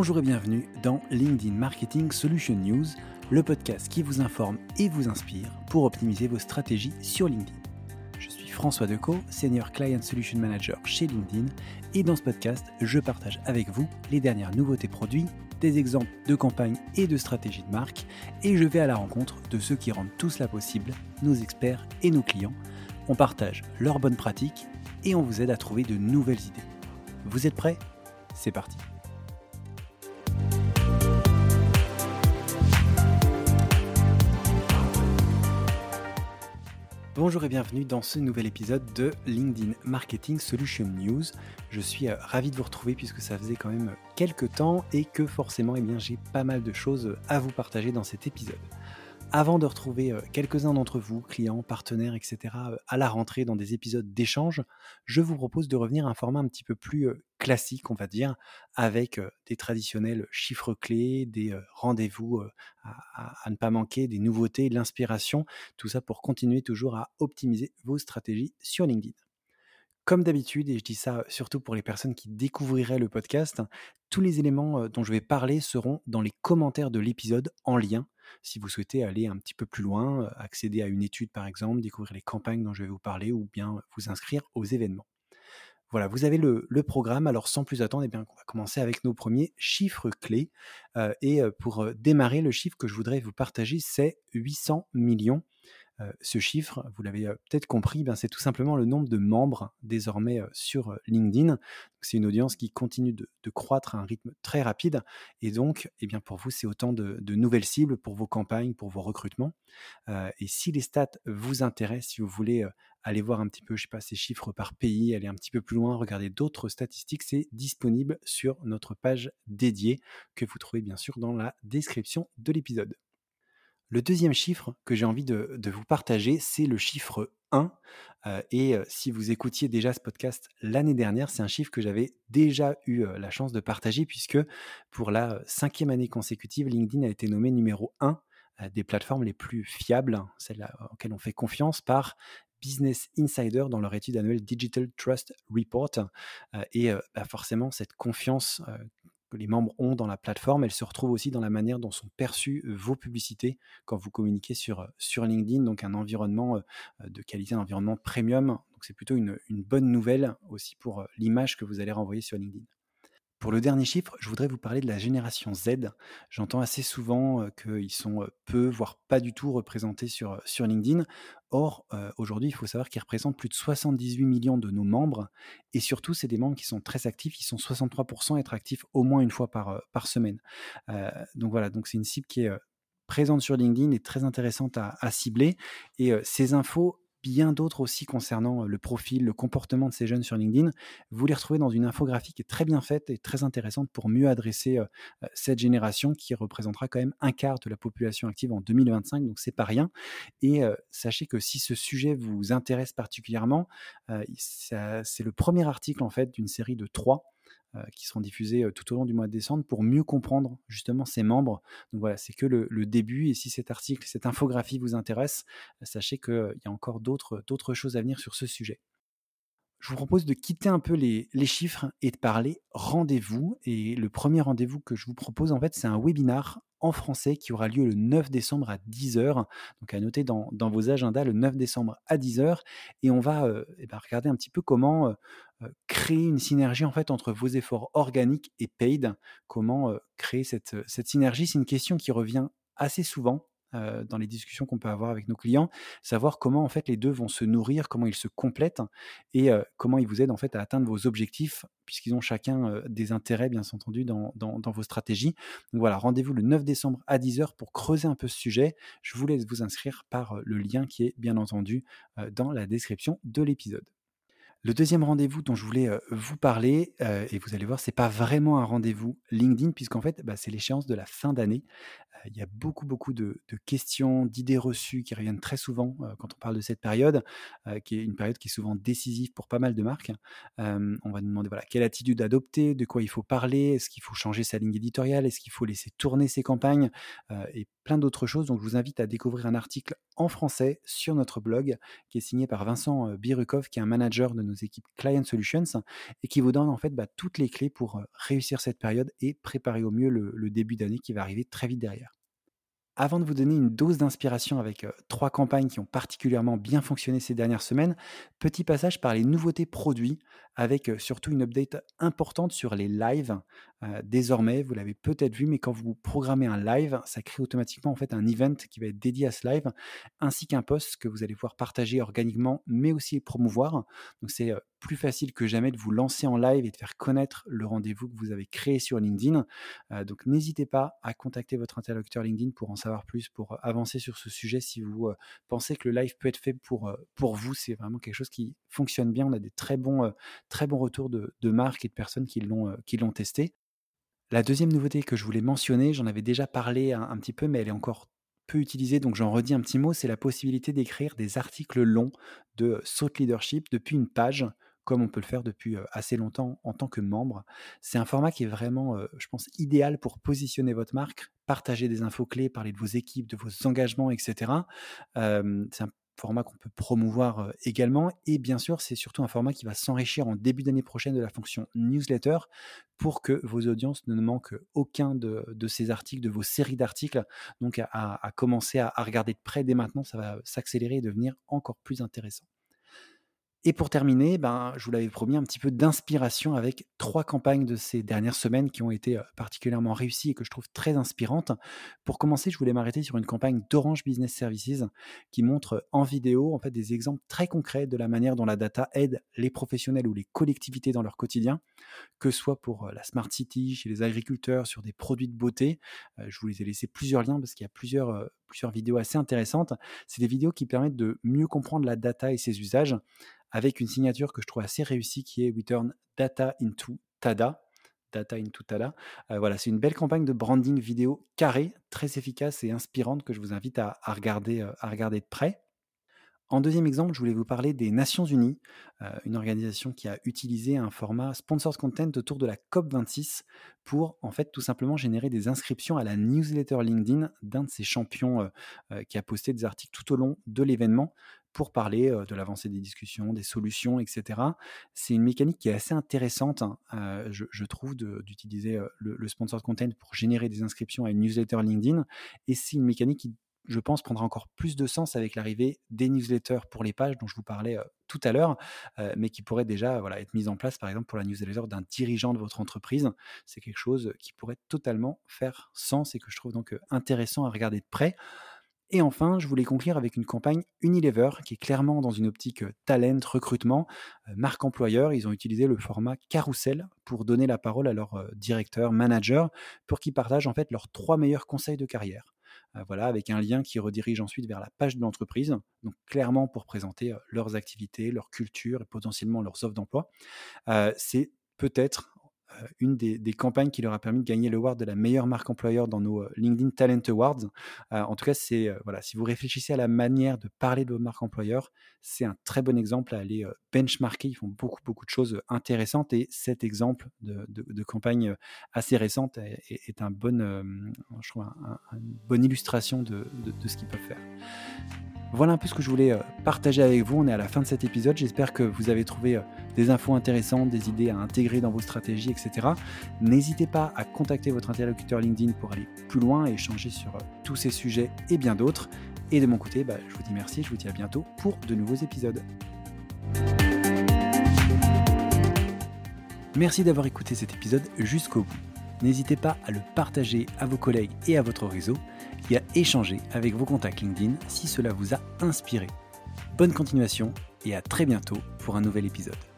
Bonjour et bienvenue dans LinkedIn Marketing Solution News, le podcast qui vous informe et vous inspire pour optimiser vos stratégies sur LinkedIn. Je suis François Decaux, Senior Client Solution Manager chez LinkedIn et dans ce podcast, je partage avec vous les dernières nouveautés produits, des exemples de campagnes et de stratégies de marque et je vais à la rencontre de ceux qui rendent tout cela possible, nos experts et nos clients. On partage leurs bonnes pratiques et on vous aide à trouver de nouvelles idées. Vous êtes prêts? C'est parti Bonjour et bienvenue dans ce nouvel épisode de LinkedIn Marketing Solution News. Je suis euh, ravi de vous retrouver puisque ça faisait quand même quelques temps et que forcément eh j'ai pas mal de choses à vous partager dans cet épisode. Avant de retrouver euh, quelques-uns d'entre vous, clients, partenaires, etc., euh, à la rentrée dans des épisodes d'échange, je vous propose de revenir à un format un petit peu plus classique, on va dire, avec des traditionnels chiffres clés, des rendez-vous à, ne pas manquer, des nouveautés, de l'inspiration, tout ça pour continuer toujours à optimiser vos stratégies sur LinkedIn. Comme d'habitude, et je dis ça surtout pour les personnes qui découvriraient le podcast, tous les éléments dont je vais parler seront dans les commentaires de l'épisode en lien si vous souhaitez aller un petit peu plus loin, accéder à une étude par exemple, découvrir les campagnes dont je vais vous parler ou bien vous inscrire aux événements. Voilà, vous avez le, programme. Alors sans plus attendre, eh bien, on va commencer avec nos premiers chiffres clés. Euh, et euh, pour démarrer, le chiffre que je voudrais vous partager, c'est 800 millions euh, ce chiffre, vous l'avez euh, peut-être compris, ben, c'est tout simplement le nombre de membres désormais euh, sur LinkedIn. C'est une audience qui continue de, croître à un rythme très rapide. Et donc, eh pour vous, c'est autant de, nouvelles cibles pour vos campagnes, pour vos recrutements. et si les stats vous intéressent, si vous voulez aller voir un petit peu, je sais pas, ces chiffres par pays, aller un petit peu plus loin, regarder d'autres statistiques, c'est disponible sur notre page dédiée que vous trouvez bien sûr dans la description de l'épisode. Le deuxième chiffre que j'ai envie de, vous partager, c'est le chiffre 1. Euh, et euh, si vous écoutiez déjà ce podcast l'année dernière, c'est un chiffre que j'avais déjà eu euh, la chance de partager puisque pour la cinquième année consécutive, LinkedIn a été nommé numéro 1 des plateformes les plus fiables, celles auxquelles on fait confiance par Business Insider dans leur étude annuelle Digital Trust Report. et bah, forcément, cette confiance que les membres ont dans la plateforme, elle se retrouve aussi dans la manière dont sont perçues vos publicités quand vous communiquez sur, sur LinkedIn, donc un environnement de qualité, un environnement premium. Donc c'est plutôt une, bonne nouvelle aussi pour l'image que vous allez renvoyer sur LinkedIn. Pour le dernier chiffre, je voudrais vous parler de la génération Z. J'entends assez souvent qu'ils sont peu, voire pas du tout représentés sur, LinkedIn. Or, aujourd'hui, il faut savoir qu'ils représentent plus de 78 millions de nos membres. Et surtout, c'est des membres qui sont très actifs. Ils sont 63% être actifs au moins une fois par, semaine. donc voilà, donc c'est une cible qui est présente sur LinkedIn et très intéressante à, à cibler. Et ces infos bien d'autres aussi concernant le profil, le comportement de ces jeunes sur LinkedIn. Vous les retrouvez dans une infographie qui est très bien faite et très intéressante pour mieux adresser cette génération qui représentera quand même un quart de la population active en 2025, donc c'est pas rien. Et sachez que si ce sujet vous intéresse particulièrement, c'est le premier article en fait d'une série de trois qui seront diffusés euh, tout au long du mois de décembre pour mieux comprendre justement ces membres. Donc voilà, c'est que le, début. Et si cet article, cette infographie vous intéresse, euh, sachez qu'il y a encore d'autres choses à venir sur ce sujet je vous propose de quitter un peu les, chiffres et de parler rendez-vous. Et le premier rendez-vous que je vous propose, en fait, c'est un webinar en français qui aura lieu le 9 décembre à 10h. Donc à noter dans, vos agendas le 9 décembre à 10h. Et on va eh ben, regarder un petit peu comment créer une synergie en fait entre vos efforts organiques et paid. Comment créer cette synergie? C'est une question qui revient assez souvent euh, dans les discussions qu'on peut avoir avec nos clients, savoir comment en fait les deux vont se nourrir, comment ils se complètent et euh, comment ils vous aident en fait à atteindre vos objectifs puisqu'ils ont chacun euh, des intérêts bien entendu dans, dans, vos stratégies. Donc voilà, rendez-vous le 9 décembre à 10h pour creuser un peu ce sujet. Je vous laisse vous inscrire par le lien qui est bien entendu dans la description de l'épisode. Le deuxième rendez-vous dont je voulais vous parler, et vous allez voir, c'est pas vraiment un rendez-vous LinkedIn, puisqu'en fait, bah, c'est l'échéance de la fin d'année. il y a beaucoup, beaucoup de, questions, d'idées reçues qui reviennent très souvent quand on parle de cette période, qui est une période qui est souvent décisive pour pas mal de marques. on va nous demander voilà, quelle attitude adopter, de quoi il faut parler, est-ce qu'il faut changer sa ligne éditoriale, est-ce qu'il faut laisser tourner ses campagnes, et plein d'autres choses. Donc, je vous invite à découvrir un article en français sur notre blog qui est signé par Vincent Birukov, qui est un manager de nos équipes Client Solutions et qui vous donne en fait bah, toutes les clés pour réussir cette période et préparer au mieux le début d'année qui va arriver très vite derrière. Avant de vous donner une dose d'inspiration avec trois campagnes qui ont particulièrement bien fonctionné ces dernières semaines, petit passage par les nouveautés produits avec surtout une update importante sur les lives. désormais, vous l'avez peut-être vu, mais quand vous programmez un live, ça crée automatiquement en fait un event qui va être dédié à ce live, ainsi qu'un post que vous allez pouvoir partager organiquement, mais aussi promouvoir. Donc c'est plus facile que jamais de vous lancer en live et de faire connaître le rendez-vous que vous avez créé sur LinkedIn. donc n'hésitez pas à contacter votre interlocuteur LinkedIn pour en savoir plus, pour avancer sur ce sujet si vous pensez que le live peut être fait pour, pour vous. C'est vraiment quelque chose qui fonctionne bien. On a des très bons très bon retour de, marques et de personnes qui l'ont, euh, qui l'ont testé. La deuxième nouveauté que je voulais mentionner, j'en avais déjà parlé un, petit peu, mais elle est encore peu utilisée, donc j'en redis un petit mot, c'est la possibilité d'écrire des articles longs de Thought Leadership depuis une page, comme on peut le faire depuis euh, assez longtemps en tant que membre. C'est un format qui est vraiment, euh, je pense, idéal pour positionner votre marque, partager des infos clés, parler de vos équipes, de vos engagements, etc. c'est un format qu'on peut promouvoir également. Et bien sûr, c'est surtout un format qui va s'enrichir en début d'année prochaine de la fonction newsletter pour que vos audiences ne manquent aucun de, ces articles, de vos séries d'articles. Donc à, commencer à, regarder de près dès maintenant, ça va s'accélérer et devenir encore plus intéressant. Et pour terminer, ben, je vous l'avais promis, un petit peu d'inspiration avec trois campagnes de ces dernières semaines qui ont été particulièrement réussies et que je trouve très inspirantes. Pour commencer, je voulais m'arrêter sur une campagne d'Orange Business Services qui montre en vidéo en fait des exemples très concrets de la manière dont la data aide les professionnels ou les collectivités dans leur quotidien, que ce soit pour la Smart City, chez les agriculteurs, sur des produits de beauté. Je vous les ai laissé plusieurs liens parce qu'il y a plusieurs, plusieurs vidéos assez intéressantes. C'est des vidéos qui permettent de mieux comprendre la data et ses usages avec une signature que je trouve assez réussie qui est We Turn Data into Tada. Data into Tada. Euh, voilà, c'est une belle campagne de branding vidéo carrée, très efficace et inspirante que je vous invite à, regarder, euh, à regarder de près. En deuxième exemple, je voulais vous parler des Nations Unies, euh, une organisation qui a utilisé un format sponsored content autour de la COP26 pour en fait tout simplement générer des inscriptions à la newsletter LinkedIn d'un de ses champions qui a posté des articles tout au long de l'événement pour parler de l'avancée des discussions, des solutions, etc. C'est une mécanique qui est assez intéressante, hein, je, trouve, d'utiliser le, le sponsor content pour générer des inscriptions à une newsletter LinkedIn. Et c'est une mécanique qui, je pense, prendra encore plus de sens avec l'arrivée des newsletters pour les pages dont je vous parlais tout à l'heure, mais qui pourrait déjà être mise en place, par exemple, pour la newsletter d'un dirigeant de votre entreprise. C'est quelque chose qui pourrait totalement faire sens et que je trouve donc intéressant à regarder de près. Et enfin, je voulais conclure avec une campagne Unilever qui est clairement dans une optique talent, recrutement, marque employeur. Ils ont utilisé le format carousel pour donner la parole à leur directeur, manager, pour qu'ils partagent en fait leurs trois meilleurs conseils de carrière. Voilà, avec un lien qui redirige ensuite vers la page de l'entreprise, donc clairement pour présenter leurs activités, leur culture et potentiellement leurs offres d'emploi. c'est peut-être euh, une des, campagnes qui leur a permis de gagner le award de la meilleure marque employeur dans nos euh, LinkedIn Talent Awards. Euh, en tout cas, c'est voilà, si vous réfléchissez à la manière de parler de vos marques employeurs, c'est un très bon exemple à aller benchmarker. Ils font beaucoup beaucoup de choses intéressantes et cet exemple de, campagne assez récente est, un bon, je trouve, une bonne illustration de ce qu'ils peuvent faire. Voilà un peu ce que je voulais euh, partager avec vous. On est à la fin de cet épisode. J'espère que vous avez trouvé euh, des infos intéressantes, des idées à intégrer dans vos stratégies, etc. N'hésitez pas à contacter votre interlocuteur LinkedIn pour aller plus loin et échanger sur euh, tous ces sujets et bien d'autres. Et de mon côté, bah, je vous dis merci, je vous dis à bientôt pour de nouveaux épisodes. Merci d'avoir écouté cet épisode jusqu'au bout. N'hésitez pas à le partager à vos collègues et à votre réseau et à échanger avec vos contacts LinkedIn si cela vous a inspiré. Bonne continuation et à très bientôt pour un nouvel épisode.